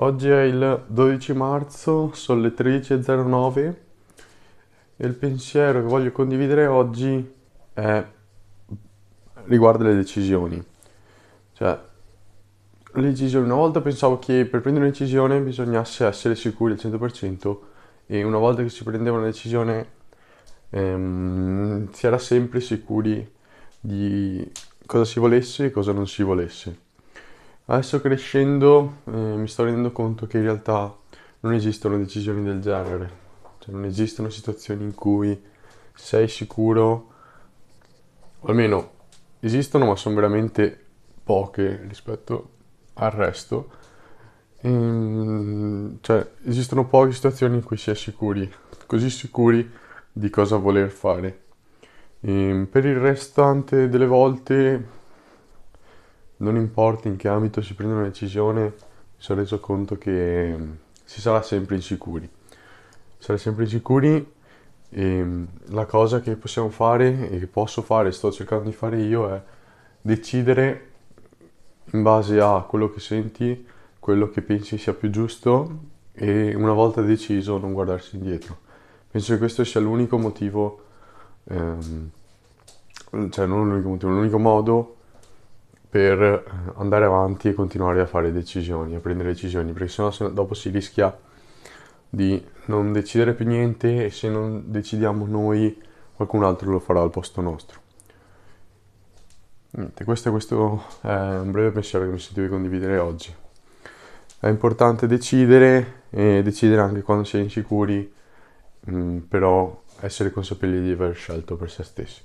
Oggi è il 12 marzo, sono le 13.09 e il pensiero che voglio condividere oggi è riguardo le decisioni. Cioè, le decisioni, una volta pensavo che per prendere una decisione bisognasse essere sicuri al 100% e una volta che si prendeva una decisione ehm, si era sempre sicuri di cosa si volesse e cosa non si volesse. Adesso crescendo eh, mi sto rendendo conto che in realtà non esistono decisioni del genere, cioè non esistono situazioni in cui sei sicuro, o almeno esistono ma sono veramente poche rispetto al resto. Ehm, cioè esistono poche situazioni in cui si è sicuri, così sicuri di cosa voler fare. Ehm, per il restante delle volte non importa in che ambito si prende una decisione, mi sono reso conto che mm, si sarà sempre insicuri. Sarà sempre insicuri e mm, la cosa che possiamo fare e che posso fare, sto cercando di fare io, è decidere in base a quello che senti, quello che pensi sia più giusto e una volta deciso non guardarsi indietro. Penso che questo sia l'unico motivo, ehm, cioè non l'unico motivo, l'unico modo per andare avanti e continuare a fare decisioni, a prendere decisioni, perché sennò dopo si rischia di non decidere più niente e se non decidiamo noi qualcun altro lo farà al posto nostro. Niente, questo, questo è un breve pensiero che mi sentivo di condividere oggi. È importante decidere e decidere anche quando si è insicuri, mm, però essere consapevoli di aver scelto per se stessi.